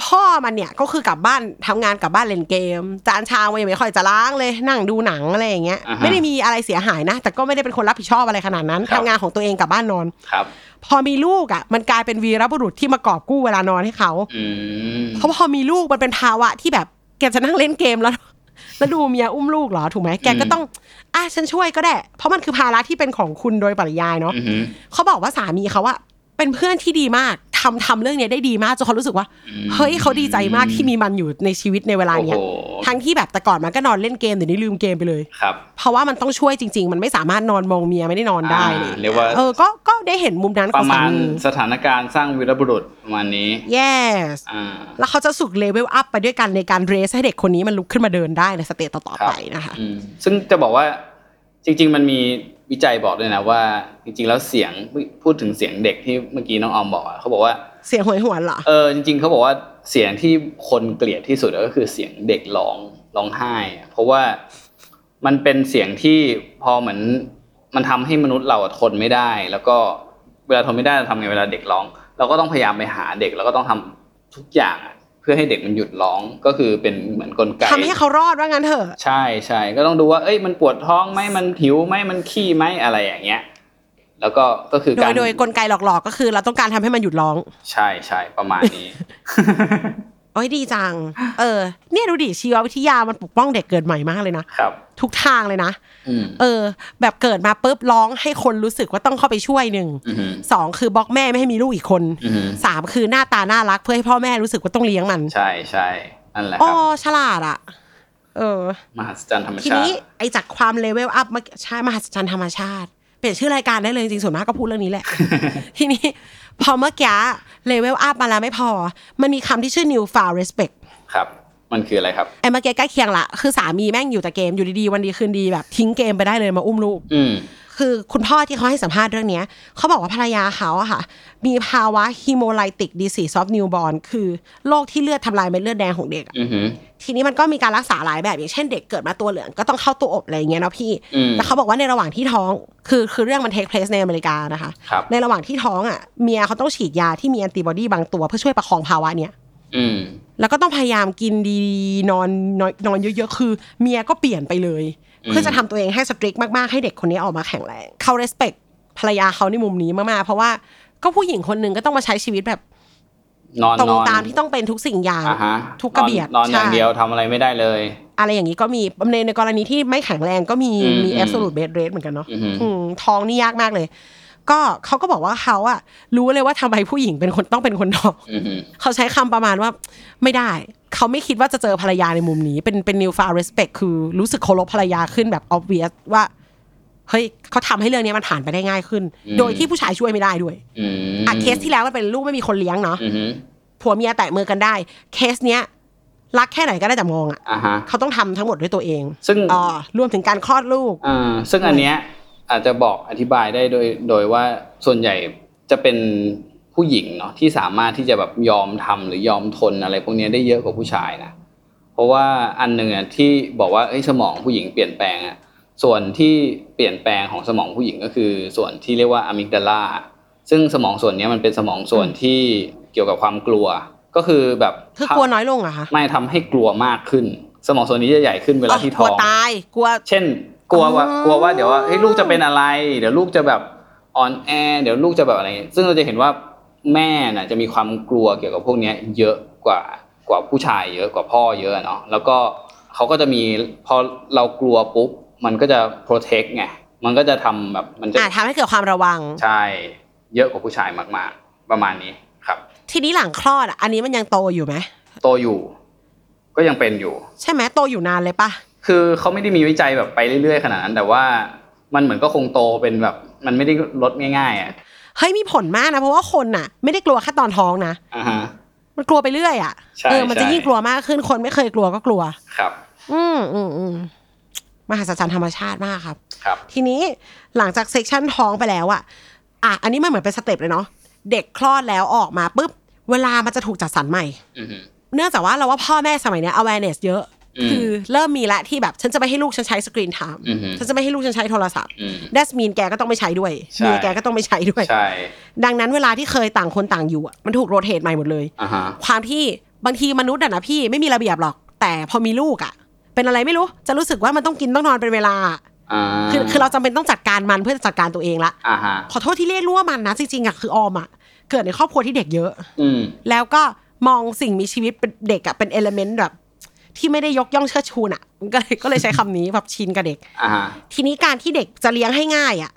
Speaker 3: พ่อมันเนี่ยก็คือกลับบ้านทำงานกลับบ้านเล่นเกม จานชามมันยังไม่ค่อยจะล้างเลยนั่งดูหนังอะไรอย่างเงี้ย
Speaker 2: อ่าฮะ
Speaker 3: ไม่ได้มีอะไรเสียหายนะ แต่ก็ไม่ได้เป็นคนรับผิดชอบอะไรขนาดนั้น
Speaker 2: ครับ
Speaker 3: ทำงานของตัวเองกลับบ้านนอน
Speaker 2: ครับ
Speaker 3: พอมีลูกอะ มันกลายเป็นวีรบุรุษที่มากอบกู้เวลานอนให้เขา
Speaker 2: อืม
Speaker 3: เพราะพอมีลูกมันเป็นภาวะที่แบบแกจะนั่งเล่นเกมแล้วแล้วดูเมียอุ้มลูกเหรอถูกไหมแกก็ต้องอะฉันช่วยก็ได้ เพราะมันคือภาระที่เป็นของคุณโดยปริยายเนาะ
Speaker 2: อือหือ
Speaker 3: เขาบอกว่าสามีเขาอะ เป็นเพื่อนที่ดีมากทำทำเรื่องเนี้ยได้ดีมากจนเขารู้สึกว่า เฮ้ยเขาดีใจมากที่มีมันอยู่ในชีวิตในเวลาเนี้ย
Speaker 2: โอ้โห
Speaker 3: ทั้งที่แบบแต่ก่อนมันก็นอนเล่นเกมเดี๋ยวนี้ลืมเกมไปเลย
Speaker 2: ครับ
Speaker 3: เพราะว่ามันต้องช่วยจริง ๆ มันไม่สามารถนอนมองเมียไม่ได้นอนได้
Speaker 2: อ่า
Speaker 3: เลย
Speaker 2: เรียกว่า
Speaker 3: เออก็ก็ได้เห็นมุมนั้น
Speaker 2: ป
Speaker 3: ของ
Speaker 2: ระ
Speaker 3: สา
Speaker 2: มาณ
Speaker 3: มี
Speaker 2: สถานการณ์สร้างวีรบุรุษประมาณนี้
Speaker 3: yes
Speaker 2: อ่า
Speaker 3: แล้วเขาจะฝึก level up ไปด้วยกันในการ raise ให้เด็กคนนี้มันลุกขึ้นมาเดินได้ใน stage ต่อๆไปนะคะ
Speaker 2: อืมซึ่งจะบอกว่าจริง ๆ มันมี วิจัยบอกด้วยนะว่าจริงๆแล้วเสียงพูดถึงเสียงเด็กที่เมื่อกี้น้องออมบอกอะเขาบอกว่า
Speaker 3: เสียงโหยหวนเหรอ
Speaker 2: เออจริงๆเขาบอกว่าเสียงที่คนเกลียดที่สุดก็คือเสียงเด็กร้องร้องไห้อะเพราะว่ามันเป็นเสียงที่พอเหมือนมันทำให้มนุษย์เราอะทนไม่ได้ แล้วก็เวลาทนไม่ได้เราทำไงเวลาเด็กร้อง เราก็ต้องพยายามไปหาเด็ก แล้วก็ต้องทำทุกอย่างอะเพื่อให้เด็กมันหยุดร้องก็คือเป็นเหมือนกลไก
Speaker 3: ทำให้เขารอดว่างั้นเถอะ
Speaker 2: ใช่ใช่ก็ต้องดูว่าเอ้ยมันปวดท้องไหมมันหิวไหมมันขี้ไหมอะไรอย่างเงี้ย แล้วก็ก็คือ
Speaker 3: โด
Speaker 2: การ
Speaker 3: ยโดยกลไกหลอกๆก็คือ เราต้องการทำให้มันหยุดร้อง
Speaker 2: ใช่ใช่ประมาณนี้
Speaker 3: โอ้ยดีจัง เออ เนี่ยดูดิชีววิทยามันปกป้องเด็กเกิดใหม่มากเลยนะ
Speaker 2: ครับ
Speaker 3: ทุกทางเลยนะ
Speaker 2: อืม
Speaker 3: เออ แบบเกิดมาปุ๊บร้องให้คนรู้สึกว่าต้องเข้าไปช่วยหนึ่ง
Speaker 2: อือหือ
Speaker 3: สองคือบล็อกแม่ไม่ให้มีลูกอีกคน
Speaker 2: อือหือ
Speaker 3: สามคือหน้าตาน่ารักเพื่อให้พ่อแม่รู้สึกว่าต้องเลี้ยงมัน
Speaker 2: ใช่ใช่นั่นแหละค
Speaker 3: อ๋อ
Speaker 2: รับ
Speaker 3: ฉลาดอะเออ
Speaker 2: มหัศจรรย์ธรรม
Speaker 3: ที
Speaker 2: ชา
Speaker 3: นี้
Speaker 2: ติ
Speaker 3: ไอจากความเลเวลอัพมาใช่มหัศจรรย์ธรรมชาติเปลี่ยนชื่อรายการได้เลยจริงๆส่วนมากก็พูดเรื่องนี้แหละ ทีนี้ พอเมื่อกี้เลเวลอัพมาแล้วไม่พอ มันมีคำที่ชื่อ new far respect
Speaker 2: มันคืออะไรครับ
Speaker 3: ไอ้เมื่อกี้ใกล้เคียงละคือสามีแม่งอยู่แต่เกมอยู่ดีๆวันดีคืนดีแบบทิ้งเกมไปได้เลยมาอุ้มลูก
Speaker 2: อืม
Speaker 3: คือคุณพ่อที่เขาให้สัมภาษณ์เรื่องเนี้ยเขาบอกว่าภรรยาเขาอะค่ะ มีภาวะ hemolytic disease of newborn คือโรคที่เลือดทำลายเม็ดเลือดแดงของเด็กอะ
Speaker 2: อือหือ
Speaker 3: ทีนี้มันก็มีการรักษาหลายแบบ อย่างเช่นเด็กเกิดมาตัวเหลืองก็ต้องเข้าตัวอบอะไรอย่างเงี้ยเนาะพี่
Speaker 2: อืม
Speaker 3: แต่เขาบอกว่าในระหว่างที่ท้องคือคือเรื่องมัน take place ในอเมริกานะคะ
Speaker 2: ครับ
Speaker 3: ในระหว่างที่ท้องอะเมียเขาต้องฉีดยาที่มีแอนติบอดีบางตัวเพื่อช่วยประคองภาวะเนี้ย
Speaker 2: อืม
Speaker 3: แล้วก็ต้องพยายามกินดีๆนอนนอนนอนเยอะๆ คือเมียก็เปลี่ยนไปเลย
Speaker 2: อืม
Speaker 3: เพื่อจะทำตัวเองให้สตริกมากๆ ให้เด็กคนนี้ออกมาแข็งแรงเขา respect ภรรยาเขาในมุมนี้มากๆ เพราะว่าก็ผู้หญิงคนหนึ่งก็ต้องมาใช้ชีวิตแบบ
Speaker 2: นอน
Speaker 3: ตรง
Speaker 2: นอน
Speaker 3: ตามที่ต้องเป็นทุกสิ่งอย่าง
Speaker 2: อ่าฮะ
Speaker 3: ทุกกระเบียด
Speaker 2: นอนนอนอย่าง
Speaker 3: ใช่
Speaker 2: เดียวทำอะไรไม่ได้เลย
Speaker 3: อะไรอย่างนี้ก็มีในในกรณีที่ไม่แข็งแรงก็มี
Speaker 2: อืม
Speaker 3: มี
Speaker 2: อืม
Speaker 3: absolute bed rate เหมือนกันเนาะ
Speaker 2: อือหือ
Speaker 3: อืมท้องนี่ยากมากเลย ก็เขาก็บอกว่าเขาอะรู้เลยว่าทำไมผู้หญิงเป็นคนต้องเป็นคนท้อง
Speaker 2: อือหือ
Speaker 3: เขาใช้คำประมาณว่าไม่ได้ เขาไม่คิดว่าจะเจอภรรยาในมุมนี้ เป็นเป็น new far respect คือรู้สึกเคารพภรรยาขึ้นแบบ obvious ว่าเฮ้ยเขาทำให้เรื่องนี้มันผ่านไปได้ง่ายขึ้น
Speaker 2: อืม
Speaker 3: โดยที่ผู้ชายช่วยไม่ได้ด้วย
Speaker 2: อืม
Speaker 3: อะเคสที่แล้วมันเป็นลูกไม่มีคนเลี้ยงเนาะ
Speaker 2: อือหือ
Speaker 3: ผัวเมียแตะมือกันได้ เคสเนี้ยรักแค่ไหนก็ได้แต่มองอะ
Speaker 2: อ่าฮะ
Speaker 3: เขาต้องทำทั้งหมดด้วยตัวเอง
Speaker 2: ซึ่ง
Speaker 3: อ๋อรวมถึงการคลอดลูก
Speaker 2: อ่าซึ่งอันเนี้ย อาจจะบอกอธิบายได้โดยโดยว่าส่วนใหญ่จะเป็นผู้หญิงเนาะที่สามารถที่จะแบบยอมทำหรือยอมทนอะไรพวกเนี้ยได้เยอะกว่าผู้ชายนะเพราะว่าอันหนึ่งอะที่บอกว่าเอ้ยสมองผู้หญิงเปลี่ยนแปลงอะส่วนที่เปลี่ยนแปลงของสมองผู้หญิงก็คือ ส่วนที่เรียกว่าอะมิกดาลาซึ่งสมองส่วนเนี้ยมันเป็นสมองส่วนที่เกี่ยวกับความกลัว ก็คือแบบ
Speaker 3: คือกลัวน้อยลงเหรอะคะ
Speaker 2: ไม่ทำให้กลัวมากขึ้น สมองส่วนนี้จะใหญ่ขึ้นเวลาที่
Speaker 3: ก
Speaker 2: ท้
Speaker 3: ลั
Speaker 2: อ
Speaker 3: ว
Speaker 2: ง
Speaker 3: ตายกลัว
Speaker 2: เช่น กลัวว่า
Speaker 3: อ๋อ
Speaker 2: กลัวว่าเดี๋ยวว่าเฮ้ยลูกจะเป็นอะไร เดี๋ยวลูกจะแบบอ่อนแอ เดี๋ยวลูกจะแบบอะไรซึ่งเราจะเห็นว่าแม่น่ะจะมีความกลัวเกี่ยวกับพวกเนี้ยเยอะกว่ากว่าผู้ชายเยอะกว่าพ่อเยอะเนาะแล้วก็เขาก็จะมีพอเรากลัวปุ๊บมันก็จะ protect ไงมันก็จะทำแบบมันจะ
Speaker 3: อ่าทำให้เกิดความระวัง
Speaker 2: ใช่เยอะกว่าผู้ชายมากๆ ประมาณนี้ครับ
Speaker 3: ทีนี้หลังคลอดอะอันนี้มันยังโตอยู่ไหม
Speaker 2: โตอยู่ ก็ยังเป็นอยู่
Speaker 3: ใช่ไหมโตอยู่นานเลยปะ
Speaker 2: คือเขาไม่ได้มีวิจัยแบบไปเรื่อยๆขนาดนั้น แต่ว่ามันเหมือนก็คงโตเป็นแบบ มันไม่ได้ลดง่ายๆอะ
Speaker 3: เฮ้ยมีผลมากนะเพราะว่าคนน่ะ ไม่ได้กลัวแค่ตอนท้องนะ
Speaker 2: อ่าฮะ
Speaker 3: มันกลัวไปเรื่อยอะ
Speaker 2: ใช่
Speaker 3: เออมันจะ
Speaker 2: ใช่
Speaker 3: ยิ่งกลัวมากขึ้นคนไม่เคยกลัวก็กลัว
Speaker 2: ครับ
Speaker 3: อืมอืมอืมมหัศจรรย์ธรรมชาติมากครับ
Speaker 2: ครับ
Speaker 3: ทีนี้หลังจาก section ท้องไปแล้วอะอะอันนี้มันเหมือนเป็น step เลยเนาะเด็กคลอดแล้วออกมาปุ๊บเวลามันจะถูกจัดสรรใหม่
Speaker 2: อือฮึ
Speaker 3: เนื่องจากว่าเราว่าพ่อแม่สมัยเนี้ย awareness เยอะ
Speaker 2: ม
Speaker 3: คือเริ่มมีละที่แบบ ฉันจะไม่ให้ลูกฉันใช้ screen time
Speaker 2: อือฮึ
Speaker 3: ฉันจะไม่ให้ลูกฉันใช้โทรศัพท์
Speaker 2: อืม
Speaker 3: that means แกก็ต้องไม่ใช้ด้วย
Speaker 2: ใช่
Speaker 3: เมียแกก็ต้องไม่ใช้ด้วย
Speaker 2: ใช่
Speaker 3: ดังนั้นเวลาที่เคยต่างคนต่างอยู่อะมันถูก rotate ใหม่หมดเลย
Speaker 2: อ่าฮะ
Speaker 3: ความที่บางทีมนุษย์อะนะพี่ไม่มีระเบียบหรอก แต่พอมีลูกอะเป็นอะไรไม่รู้จะรู้สึกว่ามันต้องกินต้องนอนเป็นเวลา
Speaker 2: อ่า
Speaker 3: คือคือเราจำเป็นต้องจัดการมันเพื่อจะจัดการตัวเองละ
Speaker 2: อ่าฮะ
Speaker 3: ขอโทษที่เรียกรู้ว่ามันนะจริงๆอะคือออมอะเกิดในครอบครัวที่เด็กเยอะ
Speaker 2: อืม
Speaker 3: แล้วก็มองสิ่งมีชีวิตเป็นเด็กอะเป็นเอลเมนต์แบบ ที่ไม่ได้ยกย่องเชิดชูน่ะก็เลยก็เลยใช้คำนี้แบบชินกับเด็ก
Speaker 2: อ่าฮะ
Speaker 3: ทีนี้การที่เด็กจะเลี้ยงให้ง่ายอะ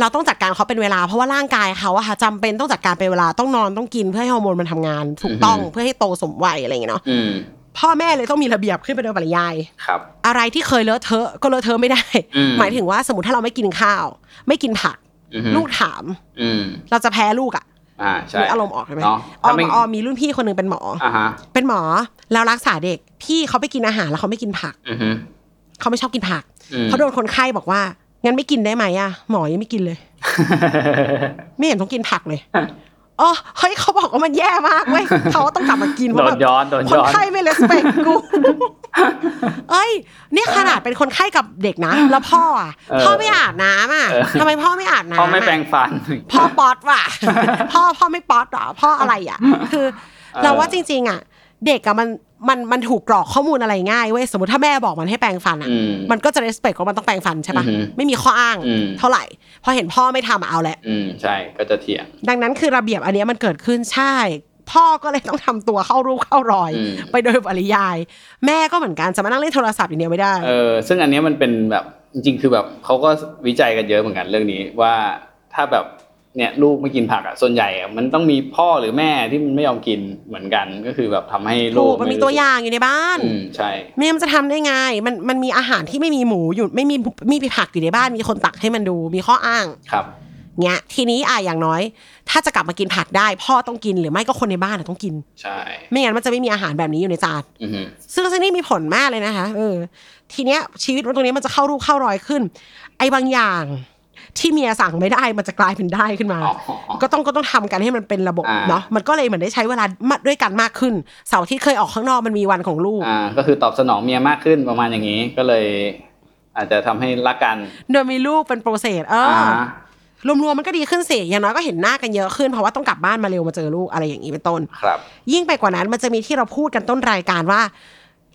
Speaker 3: เราต้องจัดการเขาเป็นเวลาเพราะว่าร่างกายเขาอะค่ะจำเป็นต้องจัดการเป็นเวลาต้องนอนต้องกินเพื่อให้ฮอร์โมนมันทำงาน ถูกต้องเพื่อให้โตสมวัยอะไรอย่างเงี้ยเนาะ
Speaker 2: อืม
Speaker 3: พ่อแม่เลยต้องมีระเบียบขึ้นไปโดยปริยาย
Speaker 2: ครับ
Speaker 3: อะไรที่เคยเลอะเทอะก็เลอะเทอะไม่ได้
Speaker 2: อืม
Speaker 3: หมายถึงว่าสมมติถ้าเราไม่กินข้าว ไม่กินผัก
Speaker 2: อือฮึ
Speaker 3: ลูกถาม
Speaker 2: อืม
Speaker 3: เราจะแพ้ลูกอะ
Speaker 2: อ่าใช่
Speaker 3: มีอารมณ์ออกใช่ไหม
Speaker 2: เนาะ
Speaker 3: ออ
Speaker 2: ถ้ามไม่
Speaker 3: ออมมีรุ่นพี่คนหนึงเป็นหมอ
Speaker 2: อ่าฮะ
Speaker 3: เป็นหมอแล้วรักษาเด็กพี่เขาไปกินอาหารแล้วเขาไม่กินผัก
Speaker 2: อือฮึ
Speaker 3: เขาไม่ชอบกินผัก
Speaker 2: อืม
Speaker 3: เขาโดนคนไข้บอกว่างั้นไม่กินได้ไหมอะหมอยังไม่กินเลย ไม่เห็นต้องกินผักเลยอ๋อเฮ้ยเขาบอกว่ามันแย่มากเว้ยเขาต้องกลับมากินเพ
Speaker 2: โด
Speaker 3: ราะแบ
Speaker 2: น
Speaker 3: บ
Speaker 2: ย้อนโดน
Speaker 3: คน
Speaker 2: ย้อน
Speaker 3: ไข้ไม่เลสเปกกู เอ้ยเนี่ยขนาดเป็นคนไข้กับเด็กนะ แล้วพ่ออะ
Speaker 2: เออ
Speaker 3: พ่อไม่อาบน้ำอะ
Speaker 2: เออ
Speaker 3: ทำไมพ่อไม่อาบน้ำ
Speaker 2: พ่อไม่ะแปรงฟัน
Speaker 3: พ่อป๊อตว่ะ พ่อพ่อไม่ป๊อตเหรอพ่ออะไรอะ คือ
Speaker 2: เออ
Speaker 3: เราว่าจริง ๆ อะ เด็กอะมันมันมันถูกกรอกข้อมูลอะไรง่ายเว้ยสมมติถ้าแม่บอกมันให้แปรงฟันอะ
Speaker 2: อืม
Speaker 3: มันก็จะ respect ว่ามันต้องแปรงฟันใช่ปะ
Speaker 2: อือหือ
Speaker 3: ไม่มีข้ออ้าง
Speaker 2: อืม
Speaker 3: เท่าไหร่ พอเห็นพ่อไม่ทำอะเอาแหละ
Speaker 2: อืมใช่ก็จะเถียง
Speaker 3: ดังนั้นคือระเบียบอันเนี้ยมันเกิดขึ้นใช่ พ่อก็เลยต้องทำตัวเข้ารูปเข้ารอย
Speaker 2: อืม
Speaker 3: ไปโดยปริยาย แม่ก็เหมือนกันจะมานั่งเล่นโทรศัพท์อย่างเดียวไม่ได้
Speaker 2: เออซึ่งอันเนี้ยมันเป็นแบบจริงๆคือแบบเขาก็วิจัยกันเยอะเหมือนกันเรื่องนี้ว่าถ้าแบบเนี่ยลูกไม่กินผักอะส่วนใหญ่อะมันต้องมีพ่อหรือแม่ที่มันไม่ยอมกินเหมือนกันก็คือแบบทำให้ลู
Speaker 3: ถู
Speaker 2: ก
Speaker 3: กมันมีตัวอย่างอยู่ในบ้าน
Speaker 2: อืมใช่
Speaker 3: ไม่งั้นมันจะทำได้ไงมันมันมีอาหารที่ไม่มีหมูอยู่ไม่มีไม่มีผักอยู่ในบ้าน มีคนตักให้มันดูมีข้ออ้าง
Speaker 2: ครับ
Speaker 3: เงี้ยทีนี้อะอย่างน้อย ถ้าจะกลับมากินผักได้ พ่อต้องกินหรือไม่ก็คนในบ้านอะต้องกิน
Speaker 2: ใช่
Speaker 3: ไม่งั้นมันจะไม่มีอาหารแบบนี้อยู่ในจาน
Speaker 2: อือฮึ
Speaker 3: ซึ่งซึ่งนี่มีผลมากเลยนะคะเออ ทีเนี้ยชีวิตมันตรงนี้มันจะเข้ารูปเข้ารอยขึ้น ไอ้บางอย่างที่เมียสั่งไม่ได้มันจะกลายเป็นได้ขึ้นมา
Speaker 2: อ๋อ
Speaker 3: ก็ต้องก็ต้องทำกันให้มันเป็นระบบ
Speaker 2: อ่า
Speaker 3: เนาะมันก็เลยเหมือนได้ใช้เวลามาด้วยกันมากขึ้น เสาร์ที่เคยออกข้างนอกมันมีวันของลูก
Speaker 2: อ่าก็คือตอบสนองเมียมากขึ้นประมาณอย่างนี้ก็เลย อาจจะทำให้รักกัน
Speaker 3: โดยมีลูกเป็น process เออ
Speaker 2: อ่า
Speaker 3: อ รวมๆมันก็ดีขึ้นสิอย่างน้อยก็เห็นหน้ากันเยอะขึ้นเพราะว่าต้องกลับบ้านมาเร็วมาเจอลูกอะไรอย่างนี้เป็นต้น
Speaker 2: ครับ
Speaker 3: ยิ่งไปกว่านั้นมันจะมีที่เราพูดกันต้นรายการว่า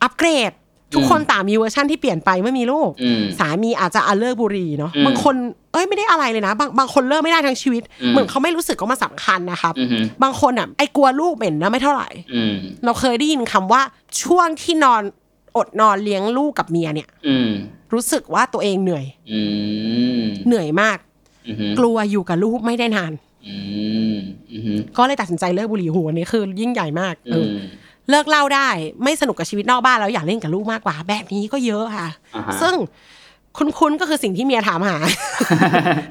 Speaker 3: อัปเกรดทุกคนต่างมีเวอร์ชั่นที่เปลี่ยนไปเมื่อมีลูก
Speaker 2: อืม
Speaker 3: สามีอาจจะเอาเลิกบุหรี่เนาะ
Speaker 2: อืม
Speaker 3: บางคนเอ้ยไม่ได้อะไรเลยนะ บางบางคนเลิกไม่ได้ทั้งชีวิต
Speaker 2: อืม
Speaker 3: เหมือนเขาไม่รู้สึกว่ามันสำคัญนะครับ
Speaker 2: อือฮึ
Speaker 3: บางคนอะไอ้กลัวลูกเหม็นนะไม่เท่าไหร่
Speaker 2: อืม
Speaker 3: เราเคยได้ยินคำว่าช่วงที่นอนอดนอนเลี้ยงลูกกับเมียเนี่ย
Speaker 2: อืม
Speaker 3: รู้สึกว่าตัวเองเหนื่อย
Speaker 2: อืม
Speaker 3: เหนื่อยมาก
Speaker 2: อือฮึ
Speaker 3: กลัวอยู่กับลูกไม่ได้นาน
Speaker 2: อืมอือฮึ
Speaker 3: ก็เลยตัดสินใจเลิกบุหรี่หัวนี้คือยิ่งใหญ่มากเอ
Speaker 2: อื
Speaker 3: อ
Speaker 2: ม
Speaker 3: เลิกเหล่าได้ไม่สนุกกับชีวิตนอกบ้านแล้วอยากเล่นกับลูกมากกว่า แบบนี้ก็เยอะค่ะ
Speaker 2: อ่าฮะ
Speaker 3: ซึ่งคุ้นๆก็คือสิ่งที่เมียถามหา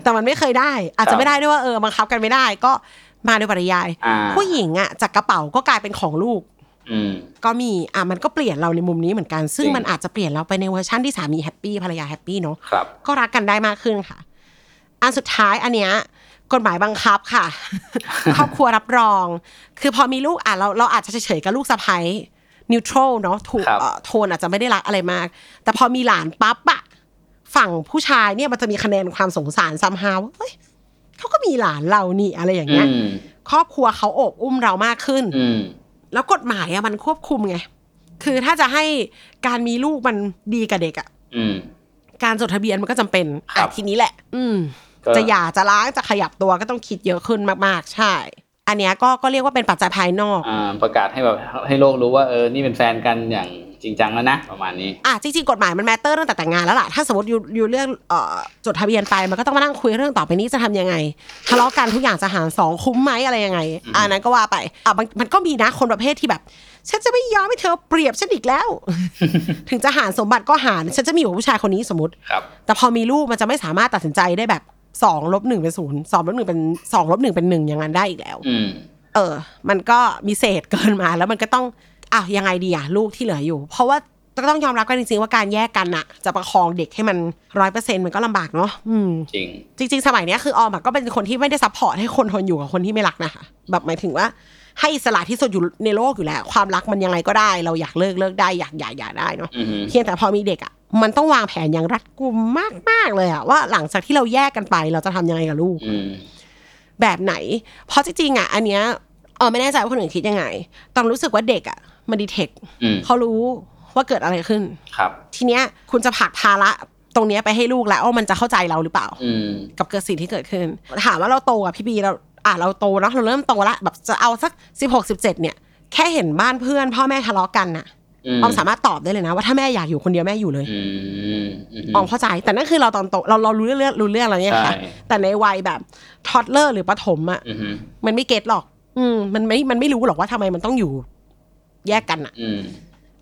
Speaker 3: แต่มันไม่เคยได้ ครับ อาจ
Speaker 2: ครั
Speaker 3: จะ
Speaker 2: บ
Speaker 3: ไม่ได้ด้วยว่าเออบังคับกันไม่ได้ ก็มาโดยปริยาย
Speaker 2: อ่า
Speaker 3: ผู้หญิงอะจากกระเป๋าก็กลายเป็นของลูก
Speaker 2: อืม
Speaker 3: ก็มีอะมันก็เปลี่ยนเราในมุมนี้เหมือนกัน ซึ่ง
Speaker 2: จริง
Speaker 3: มันอาจจะเปลี่ยนเราไปในเวอร์ชันที่สามี happy ภรรยา happy เนาะ
Speaker 2: ครับ
Speaker 3: ก็รักกันได้มากขึ้นค่ะ อันสุดท้ายอันเนี้ยกฎหมายบังคับค่ะ ครอบครัวรับรอง คือพอมีลูกอะเราเราอาจจะเฉยๆกับลูกสะใภ้ neutral เนาะถูก
Speaker 2: ครับ
Speaker 3: เอ่อโทนอาจจะไม่ได้รักอะไรมาก แต่พอมีหลานปั๊บอะฝั่งผู้ชายเนี่ยมันจะมีคะแนนความสงสารซัมฮาวเฮ้ยเขาก็มีหลานเรานี่อะไรอย่างเงี้ย
Speaker 2: อืม
Speaker 3: ครอบครัวเขาโอบอุ้มเรามากขึ้น
Speaker 2: อืม
Speaker 3: แล้วกฎหมายอะมันควบคุมไงคือถ้าจะให้การมีลูกมันดีกับเด็กอะ
Speaker 2: อืม
Speaker 3: การจดทะเบียนมันก็จำเป็น
Speaker 2: ครับ
Speaker 3: อะทีนี้แหละ อืม
Speaker 2: ก็
Speaker 3: จะหย่าจะล้างจะขยับตัวก็ต้องคิดเยอะขึ้นมากๆ ใช่ อันเนี้ยก็ก็เรียกว่าเป็นปัจจัยภายนอก
Speaker 2: อ่าประกาศให้แบบให้โลกรู้ว่าเออนี่เป็นแฟนกันอย่างจริงจังแล้วนะประมาณนี้
Speaker 3: อะจริงๆกฎหมายมันแมตเตอร์ตั้งแต่แต่งงานแล้วล่ะถ้าสมมติอยู่อยู่เรื่องเอ่อจดทะเบียนไปมันก็ต้องมานั่งคุยเรื่องต่อไปนี้จะทำยังไงทะเลาะกันทุกอย่างจะหารสองคุ้มไหมอะไรยังไงอันนั้นก็ว่าไปอะมันมันก็มีนะคนประเภทที่แบบ ฉันจะไม่ยอมให้เธอเปรียบฉันอีกแล้ว ถึงจะหารสมบัติก็หารฉันจะมีอยู่กับผู้ชายคนนี้สมมติ
Speaker 2: ครับ
Speaker 3: แต่พอมีลูกมันจะไม่สามารถตัดสินใจได้แบบ สองลบหนึ่งเป็นศูนย์สองลบหนึ่งเป็นสองลบหนึ่งเป็นหนึ่งอย่างนั้นได้อีกแล้ว
Speaker 2: อืม
Speaker 3: เออ มันก็มีเศษเกินมาแล้วมันก็ต้องอ้าวยังไงดีอะลูกที่เหลืออยู่ เพราะว่าก็ต้องยอมรับกันจริงๆว่าการแยกกันอะจะประคองเด็กให้มันร้อยเปอร์เซ็นมันก็ลำบากเนาะอืม
Speaker 2: จริง
Speaker 3: จริง ๆ สมัยเนี้ยคือออมอะก็เป็นคนที่ไม่ได้ support ให้คนทนอยู่กับคนที่ไม่รักนะคะแบบหมายถึงว่า ให้อิสระที่สุดอยู่ในโลกอยู่แล้ว ความรักมันยังไงก็ได้ เราอยากเลิกเลิกได้อยากหย่าหย่าได้เนาะ
Speaker 2: อือฮึ
Speaker 3: เพียงแต่พอมีเด็กอะ มันต้องวางแผนอย่างรัดกุมมากๆเลยอะว่าหลังจากที่เราแยกกันไป เราจะทำยังไงกับลูก
Speaker 2: อืม
Speaker 3: แบบไหน เพราะจริงๆอะอันเนี้ยเออไม่แน่ใจว่าคนอื่นคิดยังไงต้องรู้สึกว่าเด็กอะมันดีเทค
Speaker 2: อืม
Speaker 3: เขารู้ว่าเกิดอะไรขึ้น
Speaker 2: ครับ
Speaker 3: ทีเนี้ยคุณจะผลักภาระตรงเนี้ยไปให้ลูกแล้วว่ามันจะเข้าใจเราหรือเปล่า
Speaker 2: อืม
Speaker 3: กับเกิดสิ่งที่เกิดขึ้น ถามว่าเราโตกับพี่บีเราอะเราโตเนาะเราเริ่มโตละแบบจะเอาสักสิบหกสิบเจ็ดเนี่ย แค่เห็นบ้านเพื่อน พ่อแม่ทะเลาะกันน่ะ
Speaker 2: อื
Speaker 3: ออมสามารถตอบได้เลยนะ ว่าถ้าแม่อยากอยู่คนเดียวแม่อยู่เลย
Speaker 2: อืมอืม
Speaker 3: ออมเข้าใจ แต่นั่นคือเราตอนโตเราเรารู้เรื่องรู้เรื่องอะไรเนี่ยค่ะ
Speaker 2: ใช่
Speaker 3: แต่ในวัยแบบทอดเลอร์หรือประถมอะ
Speaker 2: อืม
Speaker 3: มันไม่เก็ตหรอก อืมมันไม่มันไม่รู้หรอกว่าทำไมมันต้องอยู่ แยกกันอะ
Speaker 2: อืม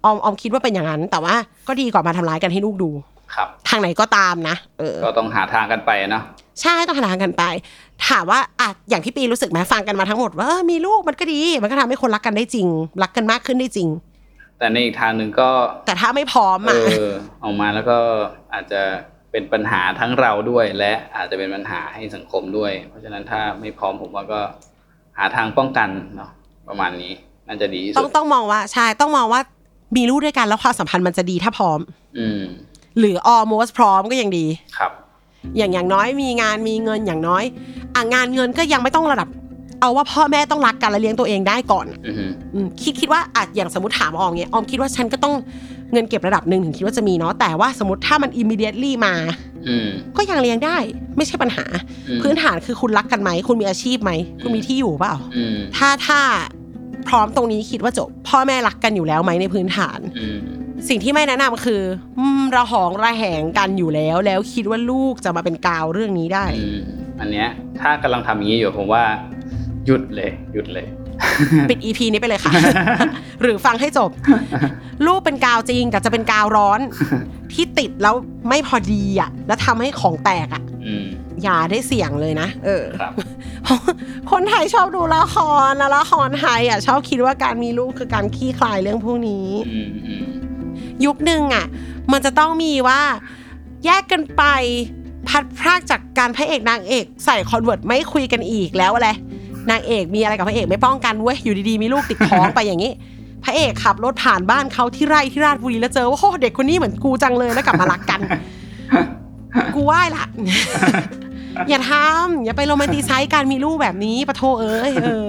Speaker 3: ออมออมคิดว่าเป็นอย่างนั้น แต่ว่าก็ดีกว่ามาทำร้ายกันให้ลูกดู
Speaker 2: ครับ
Speaker 3: ทางไหนก็ตามนะเออ
Speaker 2: ก็ต้องหาทางกันไปเนาะ
Speaker 3: ใช่ต้องหาทางกันไป ถามว่าอะอย่างที่ปีรู้สึกไหมฟังกันมาทั้งหมดว่าเออมีลูกมันก็ดี มันก็ทำให้คนรักกันได้จริง รักกันมากขึ้นได้จริง
Speaker 2: แต่ในอีกทางหนึ่งก็
Speaker 3: แต่ถ้าไม่พร้อม
Speaker 2: เอ
Speaker 3: อะ
Speaker 2: อออกมาแล้วก็อาจจะเป็นปัญหาทั้งเราด้วย และอาจจะเป็นปัญหาให้สังคมด้วย เพราะฉะนั้นถ้าไม่พร้อมผมว่าก็หาทางป้องกันเนาะประมาณนี้น่าจะดีที่
Speaker 3: ต้อ
Speaker 2: สุ
Speaker 3: ง
Speaker 2: ด
Speaker 3: ต้องมองว่าใช่ต้องมองว่ามีลูกด้วยกันแล้วความสัมพันธ์มันจะดีถ้าพร้อม
Speaker 2: อืม
Speaker 3: หรือ almost พร้อมก็ยังดี
Speaker 2: ครับ
Speaker 3: อย่างอย่างน้อยมีงานมีเงินอย่างน้อย อะงานเงินก็ยังไม่ต้องระดับ เอาว่าพ่อแม่ต้องรักกันและเลี้ยงตัวเองได้ก่อน
Speaker 2: อืม
Speaker 3: อืมคิดคิดว่าอาจอย่างสมมติถามออมเงี้ยออมคิดว่าฉันก็ต้องเงินเก็บระดับหนึ่งถึงคิดว่าจะมีเนาะแต่ว่าสมมติถ้ามัน immediately มา
Speaker 2: อืม
Speaker 3: ก็ยังเลี้ยงได้ ไม่ใช่ปัญหา
Speaker 2: อืม
Speaker 3: พื้นฐานคือคุณรักกันไหม คุณมีอาชีพไหม คุณมีที่อยู่เปล่า
Speaker 2: อืม
Speaker 3: ถ้าถ้าพร้อมตรงนี้คิดว่าจบ พ่อแม่รักกันอยู่แล้วไหมในพื้นฐาน
Speaker 2: อืม
Speaker 3: สิ่งที่ไม่แนะนำคืออืมระหองระแหงกันอยู่แล้ว แล้วคิดว่าลูกจะมาเป็นกาวเรื่องนี้ได้
Speaker 2: อืมอันเนี้ยถ้ากำลังทำอย่างนี้อยู่ผมว่า หยุดเลย หยุดเลย
Speaker 3: ปิด EP นี้ไปเลยค่ะ หรือฟังให้จบลูกเป็นกาวจริง แต่จะเป็นกาวร้อน ที่ติดแล้วไม่พอดีอะ แล้วทำให้ของแตกอะ
Speaker 2: อืม
Speaker 3: อย่าได้เสี่ยงเลยนะ เออ
Speaker 2: ครับ
Speaker 3: คนไทยชอบดูละครนะละครไทยอะ ชอบคิดว่าการมีลูกคือการขี้คลายเรื่องพวกนี้
Speaker 2: อืมอืม
Speaker 3: ยุคหนึ่งอะ มันจะต้องมีว่า แยกกันไปพลัดพรากจากการพระเอกนางเอก ใส่ cold war ไม่คุยกันอีกแล้วอะไร นางเอกมีอะไรกับพระเอกไม่ป้องกันเว้ยอยู่ดีๆมีลูกติดท้องไปอย่างนี้ พระเอกขับรถผ่านบ้านเขาที่ไร่ที่ราชบุรีแล้วเจอว่าโอ้เด็กคนนี้เหมือนกูจังเลยแล้วกลับมารักกัน กูไหว้ละอย่าทำอย่าไป romanticize การมีลูกแบบนี้ปัดโธ่เอ้ยเออ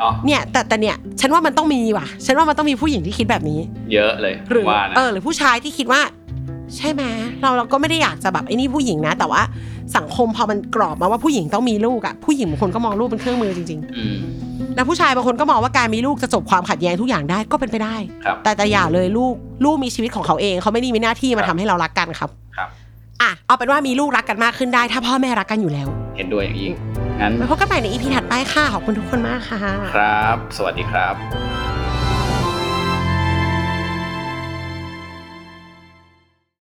Speaker 2: อ๋อ
Speaker 3: เนี่ยแต่แต่เนี่ย ฉันว่ามันต้องมีว่ะ ฉันว่ามันต้องมีผู้หญิงที่คิดแบบนี้
Speaker 2: เยอะเลย
Speaker 3: หรือ
Speaker 2: ว่านะ
Speaker 3: เออหรือผู้ชายที่คิดว่า ใช่ไหมเราเราก็ไม่ได้อยากจะแบบไอ้นี่ผู้หญิงนะ แต่ว่าสังคมพอมันกรอบมาว่าผู้หญิงต้องมีลูกอะผู้หญิงบางคนก็มองลูกเป็นเครื่องมือจริง
Speaker 2: อืม
Speaker 3: ๆแล้วผู้ชายบางคนก็มองว่าการมีลูกจะจบความขัดแย้งทุกอย่างได้ก็เป็นไปได้
Speaker 2: ครับ
Speaker 3: แต่แต่อย่าเลยลูกลูกมีชีวิตของเขาเอง เขาไม่ได้มีหน้าที่มา
Speaker 2: ครั
Speaker 3: ทำ
Speaker 2: บ
Speaker 3: ให้เรารักกันครับ
Speaker 2: ครับ
Speaker 3: อะเอาเป็นว่ามีลูกรักกันมากขึ้นได้ ถ้าพ่อแม่รักกันอยู่แล้ว
Speaker 2: เห็นด้วยอย่างยิ่งงั้น
Speaker 3: ไว้พบกันใหม่ในอีพีถัดไปค่ะขอบคุณทุกคนมากค่ะ
Speaker 2: ครับ สวัสดีครับ